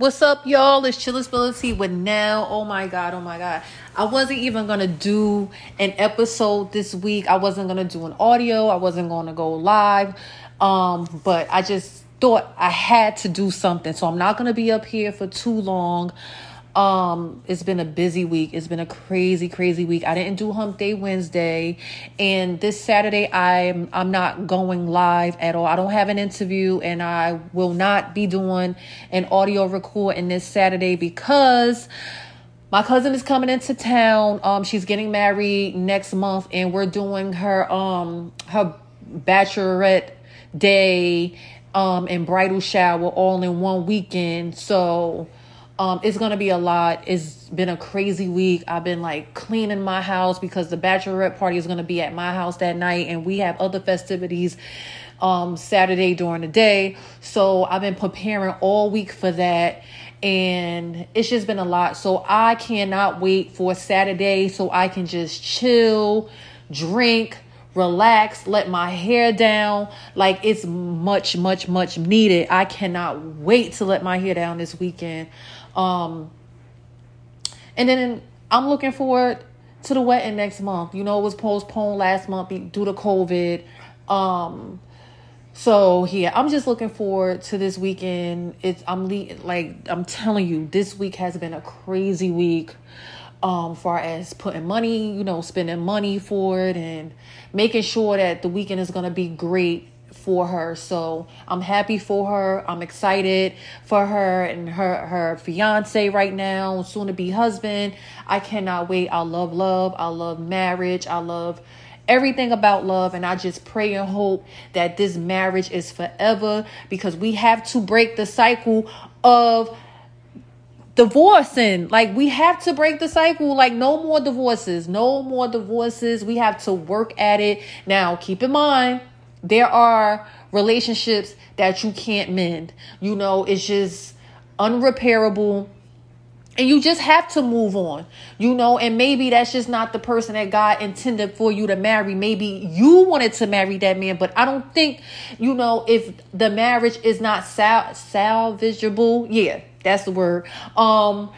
What's up, y'all? It's Chillability with Nell. Oh my god, oh my god. I wasn't even gonna do an episode this week. I wasn't gonna do an audio. I wasn't gonna go live. Um, but I just thought I had to do something. So I'm not gonna be up here for too long. Um, it's been a busy week. It's been a crazy, crazy week. I didn't do Hump Day Wednesday, and this Saturday I'm I'm not going live at all. I don't have an interview, and I will not be doing an audio recording this Saturday because my cousin is coming into town. Um, she's getting married next month, and we're doing her um her bachelorette day um and bridal shower all in one weekend. So um, it's gonna be a lot. It's been a crazy week. I've been like cleaning my house because the bachelorette party is gonna be at my house that night, and we have other festivities um Saturday during the day. So I've been preparing all week for that and it's just been a lot. So I cannot wait for Saturday so I can just chill, drink, relax, let my hair down. Like it's much, much, much needed. I cannot wait to let my hair down this weekend. Um, and then I'm looking forward to the wedding next month. You know, it was postponed last month due to COVID. Um, so yeah, I'm just looking forward to this weekend. It's I'm le- like I'm telling you, this week has been a crazy week. Um, far as putting money, you know, spending money for it and making sure that the weekend is gonna be great for her. So I'm happy for her. I'm excited for her and her her fiance right now, soon to be husband. I cannot wait. I love love. I love marriage. I love everything about love and I just pray and hope that this marriage is forever because we have to break the cycle of divorcing. Like we have to break the cycle. Like no more divorces. No more divorces. We have to work at it. Now, keep in mind there are relationships that you can't mend. You know, it's just unrepairable. And you just have to move on, you know, and maybe that's just not the person that God intended for you to marry. Maybe you wanted to marry that man, but I don't think, you know, if the marriage is not sal- salvageable, yeah, that's the word. Um,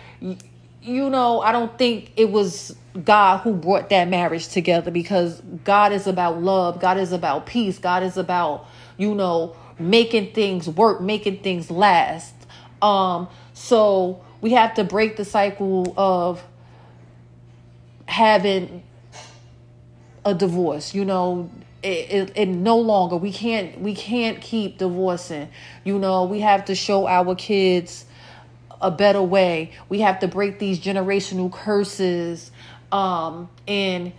you know, I don't think it was God who brought that marriage together because God is about love. God is about peace. God is about, you know, making things work, making things last. Um, so we have to break the cycle of having a divorce, you know, it, it, it, no longer we can't we can't keep divorcing you know we have to show our kids a better way. We have to break these generational curses um, and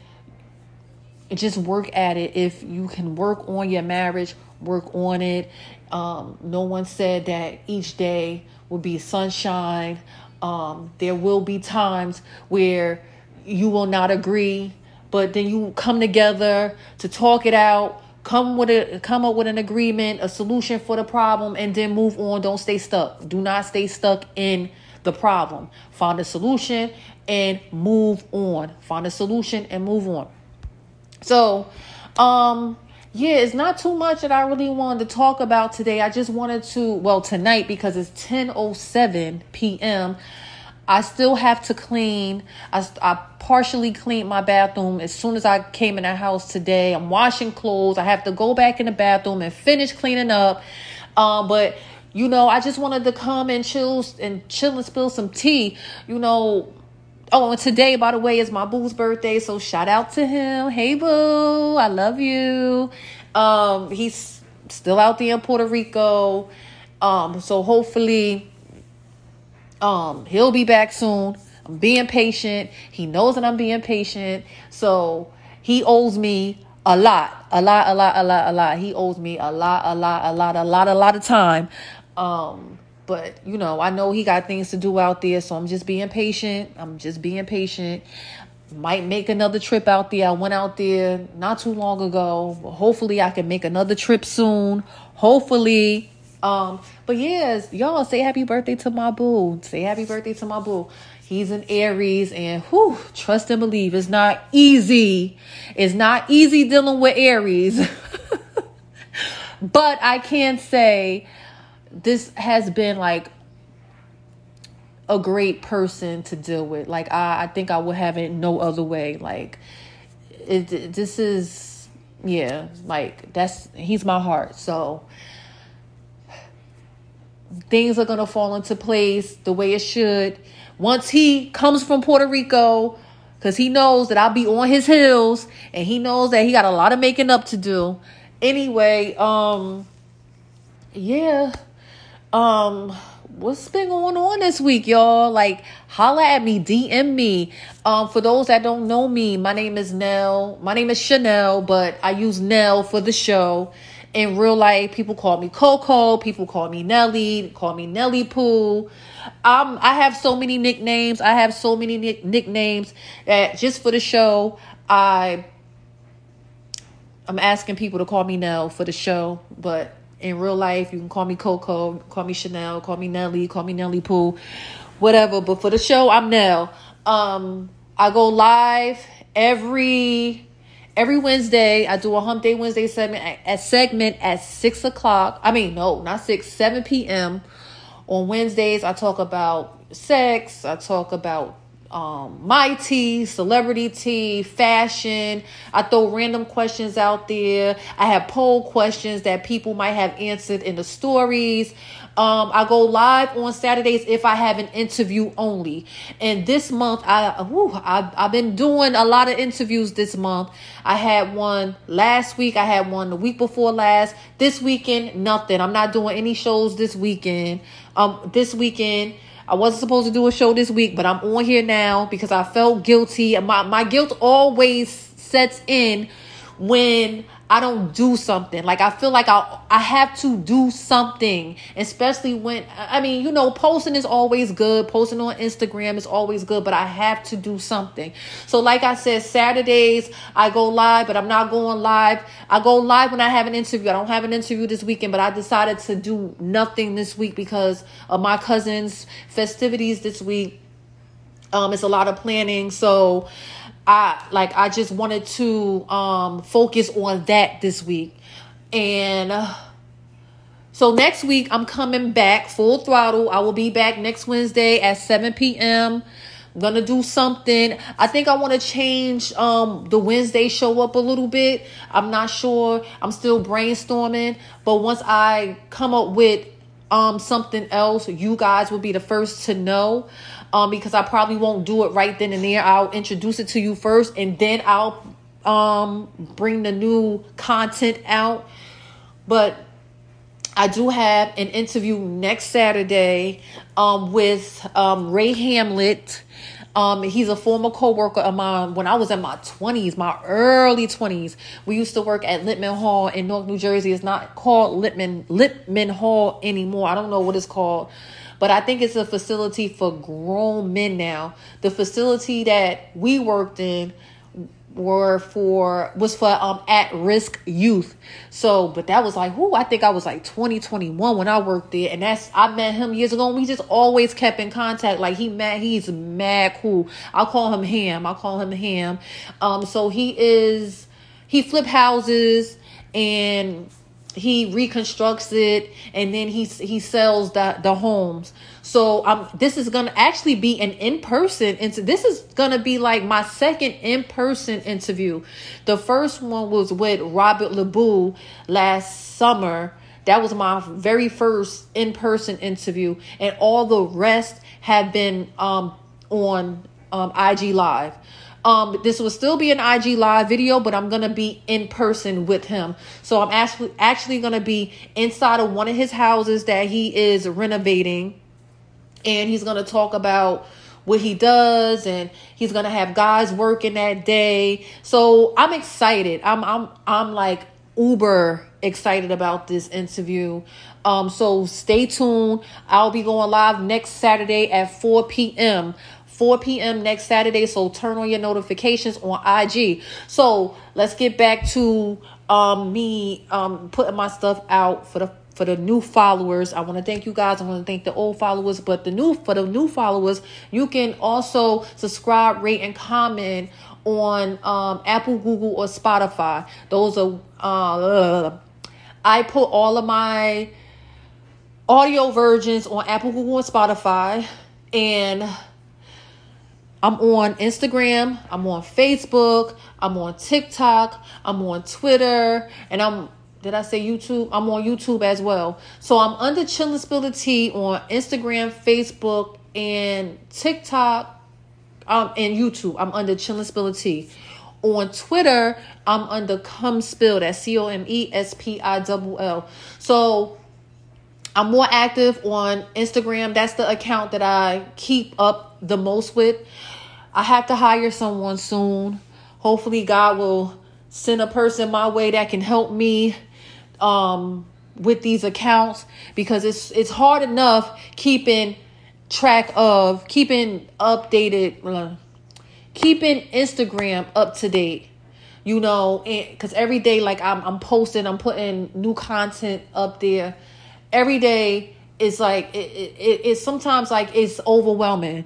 just work at it. If you can work on your marriage, work on it. Um, no one said that each day will be sunshine. Um, there will be times where you will not agree, but then you come together to talk it out come with a come up with an agreement a solution for the problem and then move on. Don't stay stuck. Do not stay stuck in the problem. Find a solution and move on. Find a solution and move on. So um yeah it's not too much that i really wanted to talk about today. I just wanted to well tonight because it's 10:07 p.m I still have to clean. I, I partially cleaned my bathroom as soon as I came in the house today. I'm washing clothes. I have to go back in the bathroom and finish cleaning up. Um, but you know, I just wanted to come and chill and chill and spill some tea. You know, oh, and today, by the way, is my boo's birthday, so shout out to him. Hey, boo, I love you. Um, he's still out there in Puerto Rico. Um, so hopefully um, he'll be back soon. I'm being patient. He knows that I'm being patient. So he owes me a lot, a lot, a lot, a lot, a lot. He owes me a lot, a lot, a lot, a lot, a lot of time. Um, but you know, I know he got things to do out there, so I'm just being patient. I'm just being patient. Might make another trip out there. I went out there not too long ago. Hopefully, I can make another trip soon. Hopefully, um, but yes, y'all say happy birthday to my boo. Say happy birthday to my boo. He's an Aries, and whew, trust and believe. It's not easy. It's not easy dealing with Aries. but I can say this has been like a great person to deal with. Like I, I think I would have it no other way. Like it, this is yeah, like that's he's my heart. So things are gonna fall into place the way it should. Once he comes from Puerto Rico, because he knows that I'll be on his heels and he knows that he got a lot of making up to do. Anyway, um, yeah. Um, what's been going on this week, y'all? Like, holla at me, DM me. Um, for those that don't know me, my name is Nell. My name is Chanel, but I use Nell for the show. In real life, people call me Coco. People call me Nelly. Call me Nelly Pooh. Um, I have so many nicknames. I have so many nick- nicknames that just for the show, I I'm asking people to call me Nell for the show, but in real life, you can call me Coco, call me Chanel, call me Nelly, call me Nelly Pooh, whatever. But for the show, I'm Nell. Um, I go live every every Wednesday. I do a Hump Day Wednesday segment at segment at six o'clock. I mean, no, not six, seven p.m. On Wednesdays, I talk about sex. I talk about um, my tea, celebrity tea, fashion. I throw random questions out there. I have poll questions that people might have answered in the stories. Um, I go live on Saturdays if I have an interview only. And this month, I, whew, I I've been doing a lot of interviews this month. I had one last week. I had one the week before last. This weekend, nothing. I'm not doing any shows this weekend. Um, this weekend. I wasn't supposed to do a show this week, but I'm on here now because I felt guilty. My my guilt always sets in when I don't do something. Like I feel like I I have to do something, especially when I mean, you know, posting is always good. Posting on Instagram is always good, but I have to do something. So like I said, Saturdays I go live, but I'm not going live. I go live when I have an interview. I don't have an interview this weekend, but I decided to do nothing this week because of my cousin's festivities this week. Um, it's a lot of planning, so I like I just wanted to um focus on that this week. And uh, so next week I'm coming back full throttle. I will be back next Wednesday at 7 p.m. I'm gonna do something. I think I want to change um the Wednesday show up a little bit. I'm not sure. I'm still brainstorming, but once I come up with um something else, you guys will be the first to know um, because I probably won't do it right then and there. I'll introduce it to you first, and then I'll um, bring the new content out. But I do have an interview next Saturday um, with um, Ray Hamlet. Um, he's a former co-worker of mine when I was in my 20s, my early 20s. We used to work at Littman Hall in North New Jersey. It's not called Littman Littman Hall anymore. I don't know what it's called but I think it's a facility for grown men now. The facility that we worked in were for was for um at risk youth. So, but that was like, who I think I was like 2021 when I worked there, and that's I met him years ago. and We just always kept in contact. Like he mad, he's mad cool. I'll call him Ham. I'll call him Ham. Um, so he is he flip houses and he reconstructs it and then he he sells the the homes. So um this is gonna actually be an in-person into this is gonna be like my second in-person interview. The first one was with robert lebu last summer. That was my very first in-person interview and all the rest have been um on um ig live um, this will still be an IG live video, but I'm gonna be in person with him. So I'm actually actually gonna be inside of one of his houses that he is renovating, and he's gonna talk about what he does and he's gonna have guys working that day. So i'm excited. I'm i'm i'm like uber excited about this interview. Um so stay tuned. I'll be going live next saturday at 4 p.m 4 p.m. next Saturday. So turn on your notifications on IG. So let's get back to um, me um, putting my stuff out for the for the new followers. I want to thank you guys. I want to thank the old followers, but the new for the new followers, you can also subscribe, rate, and comment on um, Apple, Google, or Spotify. Those are uh, I put all of my audio versions on Apple, Google, and Spotify And I'm on Instagram, I'm on Facebook, I'm on TikTok, I'm on Twitter, and I'm did I say YouTube? I'm on YouTube as well. So I'm under Chillin' Spill the Tea on Instagram, Facebook, and TikTok, um, and YouTube. I'm under Chillin' Spill the Tea. On Twitter, I'm under Come Spill. That's C O M E S P I L L. So I'm more active on Instagram. That's the account that I keep up the most with. I have to hire someone soon. Hopefully, God will send a person my way that can help me um, with these accounts because it's it's hard enough keeping track of keeping updated, uh, keeping Instagram up to date. You know, because every day, like I'm, I'm posting, I'm putting new content up there. Every day is like it, it, it's sometimes like it's overwhelming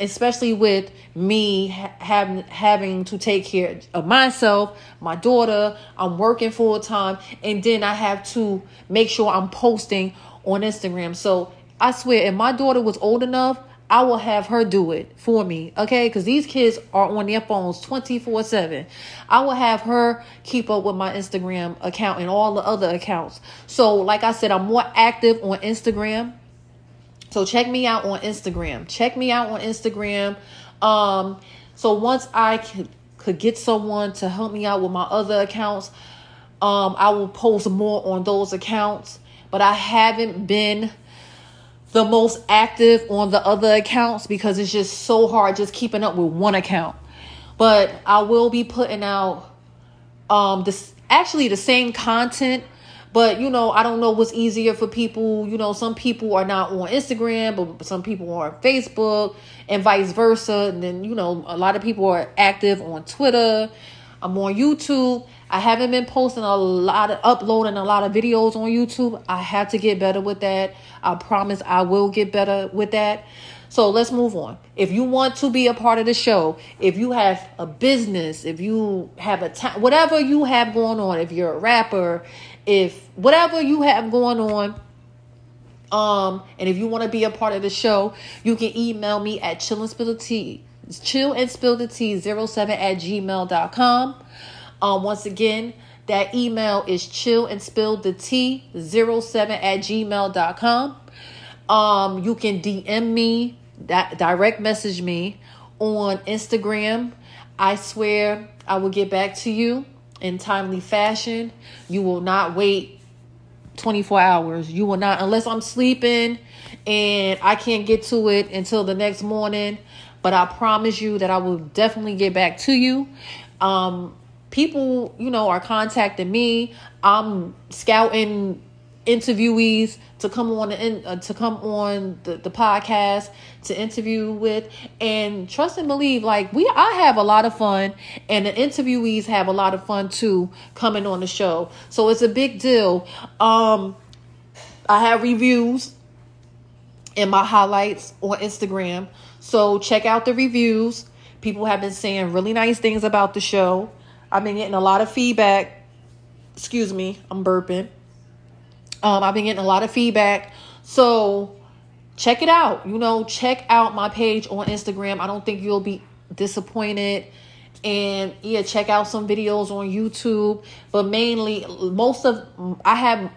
especially with me having having to take care of myself, my daughter, I'm working full time, and then I have to make sure I'm posting on Instagram. So I swear, if my daughter was old enough, I will have her do it for me, okay? Because these kids are on their phones 24 7. I will have her keep up with my Instagram account and all the other accounts. So, like I said, I'm more active on Instagram so check me out on Instagram. Check me out on Instagram. Um, so once I could, could get someone to help me out with my other accounts, um, I will post more on those accounts. But I haven't been the most active on the other accounts because it's just so hard just keeping up with one account. But I will be putting out um this actually the same content but you know, I don't know what's easier for people. You know, some people are not on Instagram, but some people are on Facebook, and vice versa. And then you know, a lot of people are active on Twitter. I'm on YouTube. I haven't been posting a lot of uploading a lot of videos on YouTube. I have to get better with that. I promise I will get better with that. So let's move on. If you want to be a part of the show, if you have a business, if you have a time, whatever you have going on, if you're a rapper, if whatever you have going on, um, and if you want to be a part of the show, you can email me at chill chill and spill the tea 07 at gmail.com. Um, once again, that email is chill and spill the tea 07 at gmail.com. Um, you can DM me, that direct message me on Instagram. I swear I will get back to you in timely fashion. You will not wait 24 hours. You will not, unless I'm sleeping and I can't get to it until the next morning. But I promise you that I will definitely get back to you. Um, people, you know, are contacting me. I'm scouting interviewees to come on the, uh, to come on the, the podcast to interview with and trust and believe like we I have a lot of fun and the interviewees have a lot of fun too coming on the show so it's a big deal um I have reviews in my highlights on Instagram so check out the reviews people have been saying really nice things about the show I've been getting a lot of feedback excuse me I'm burping um, I've been getting a lot of feedback. So check it out. You know, check out my page on Instagram. I don't think you'll be disappointed. And yeah, check out some videos on YouTube. But mainly, most of I have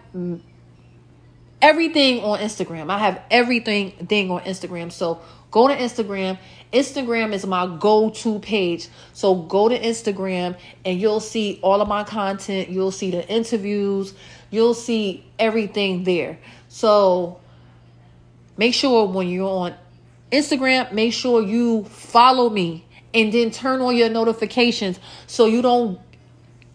everything on Instagram. I have everything thing on Instagram. So go to Instagram. Instagram is my go-to page. So go to Instagram and you'll see all of my content. You'll see the interviews. You'll see everything there. So make sure when you're on Instagram, make sure you follow me and then turn on your notifications so you don't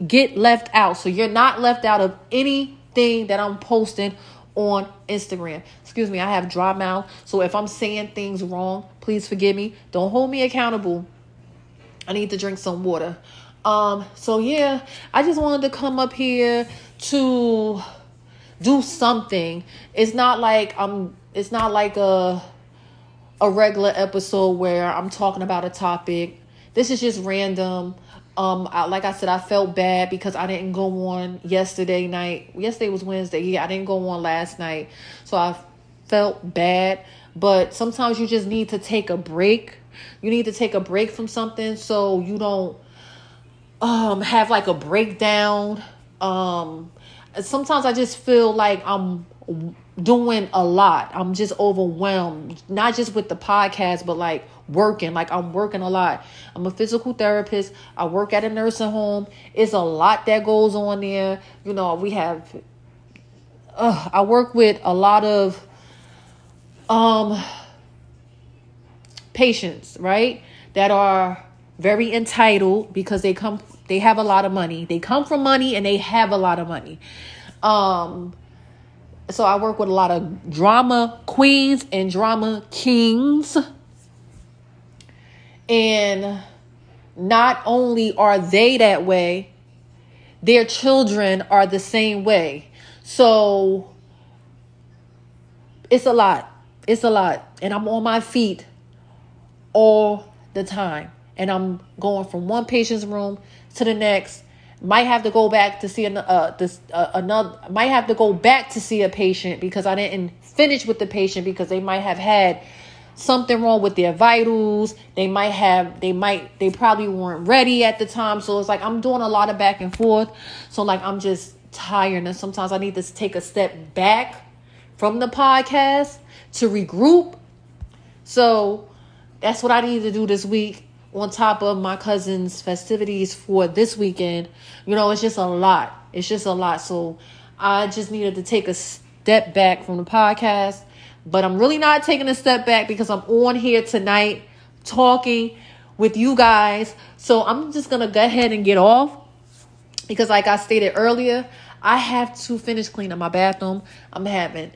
get left out. So you're not left out of anything that I'm posting on Instagram. Excuse me, I have dry mouth. So if I'm saying things wrong, please forgive me. Don't hold me accountable. I need to drink some water. Um, so yeah, I just wanted to come up here to do something. It's not like I'm it's not like a a regular episode where I'm talking about a topic. This is just random. Um, I, like I said, I felt bad because I didn't go on yesterday night. Yesterday was Wednesday. Yeah, I didn't go on last night, so I felt bad. but sometimes you just need to take a break. You need to take a break from something so you don't um have like a breakdown. Um sometimes I just feel like I'm doing a lot. I'm just overwhelmed, not just with the podcast, but like working. Like I'm working a lot. I'm a physical therapist. I work at a nursing home. It's a lot that goes on there. You know, we have uh, I work with a lot of um patients, right? That are very entitled because they come they have a lot of money. They come from money and they have a lot of money. Um so I work with a lot of drama queens and drama kings. And not only are they that way, their children are the same way. So it's a lot. It's a lot. And I'm on my feet all the time. And I'm going from one patient's room to the next. Might have to go back to see an, uh, this, uh, another. Might have to go back to see a patient because I didn't finish with the patient because they might have had something wrong with their vitals. They might have, they might, they probably weren't ready at the time. So it's like I'm doing a lot of back and forth. So like I'm just tired and sometimes I need to take a step back from the podcast to regroup. So that's what I need to do this week on top of my cousin's festivities for this weekend. You know, it's just a lot. It's just a lot. So I just needed to take a step back from the podcast. But I'm really not taking a step back because I'm on here tonight talking with you guys. So I'm just going to go ahead and get off because, like I stated earlier, I have to finish cleaning my bathroom. I'm having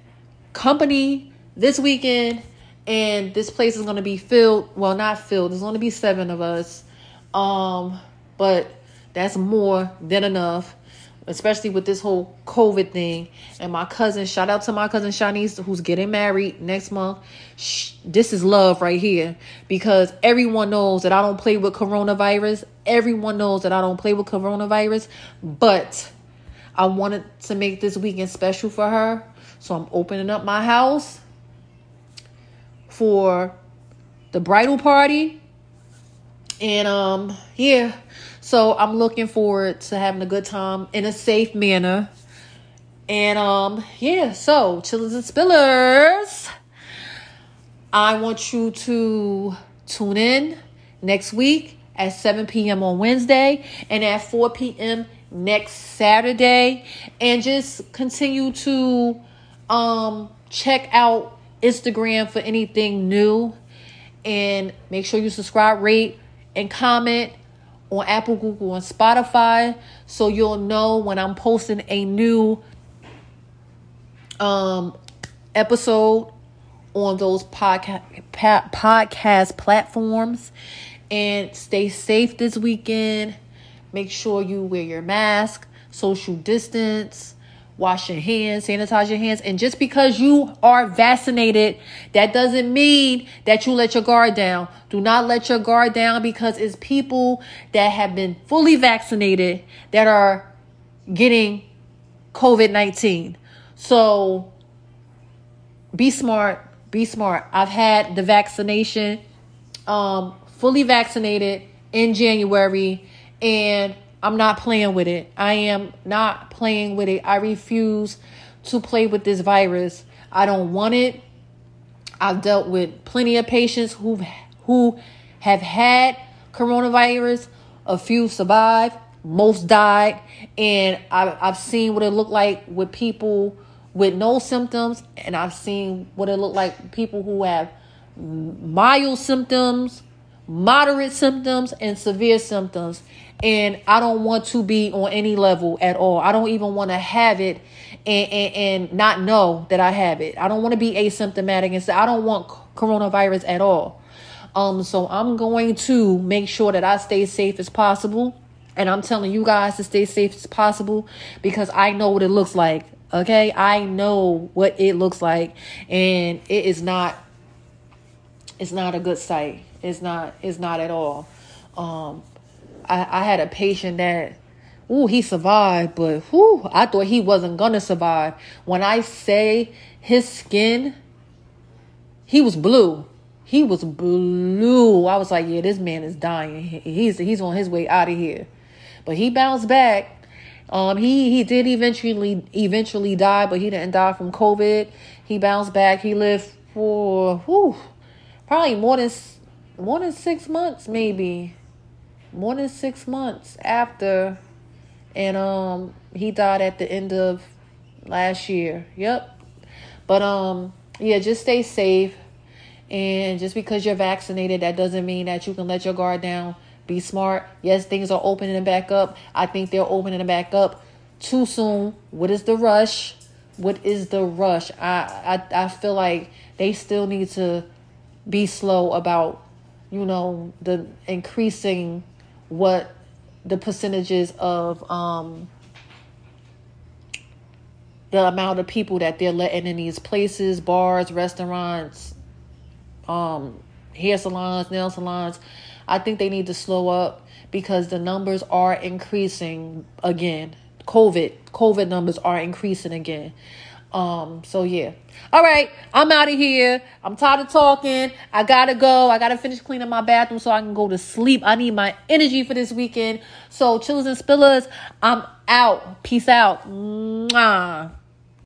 company this weekend, and this place is gonna be filled. Well, not filled. There's gonna be seven of us, um, but that's more than enough. Especially with this whole COVID thing, and my cousin. Shout out to my cousin Shanice, who's getting married next month. Shh, this is love right here because everyone knows that I don't play with coronavirus. Everyone knows that I don't play with coronavirus, but I wanted to make this weekend special for her. So I'm opening up my house for the bridal party. And um yeah, so I'm looking forward to having a good time in a safe manner. And um yeah, so chillers and spillers. I want you to tune in next week at 7 p.m. on Wednesday and at 4 p.m next Saturday and just continue to um check out Instagram for anything new. And make sure you subscribe, rate and comment on Apple, Google and Spotify so you'll know when I'm posting a new um episode on those podcast platforms. And stay safe this weekend. Make sure you wear your mask, social distance, wash your hands, sanitize your hands. And just because you are vaccinated, that doesn't mean that you let your guard down. Do not let your guard down because it's people that have been fully vaccinated that are getting COVID 19. So be smart, be smart. I've had the vaccination, um, fully vaccinated in January and I'm not playing with it. I am not playing with it. I refuse to play with this virus. I don't want it. I've dealt with plenty of patients who who have had coronavirus. A few survived, most died, and I've, I've seen what it looked like with people with no symptoms, and I've seen what it looked like people who have mild symptoms, moderate symptoms, and severe symptoms and I don't want to be on any level at all. I don't even want to have it and, and, and not know that I have it. I don't want to be asymptomatic and say I don't want coronavirus at all. Um, so I'm going to make sure that I stay safe as possible. And I'm telling you guys to stay safe as possible because I know what it looks like. Okay, I know what it looks like, and it is not. It's not a good sight. It's not. It's not at all. Um, I, I had a patient that ooh, he survived, but whew, I thought he wasn't gonna survive. When I say his skin he was blue. He was blue. I was like, yeah, this man is dying. He's he's on his way out of here. But he bounced back. Um, he he did eventually eventually die, but he didn't die from COVID. He bounced back. He lived for whew, probably more than more than six months, maybe more than six months after, and um, he died at the end of last year. Yep. But um, yeah, just stay safe. And just because you're vaccinated, that doesn't mean that you can let your guard down. Be smart. Yes, things are opening back up. I think they're opening back up too soon. What is the rush? What is the rush? I I, I feel like they still need to be slow about, you know, the increasing what the percentages of um the amount of people that they're letting in these places, bars, restaurants, um, hair salons, nail salons. I think they need to slow up because the numbers are increasing again. COVID, COVID numbers are increasing again. Um, so yeah. All right, I'm out of here. I'm tired of talking. I gotta go. I gotta finish cleaning my bathroom so I can go to sleep. I need my energy for this weekend. So chillers and spillers, I'm out. Peace out. Mwah.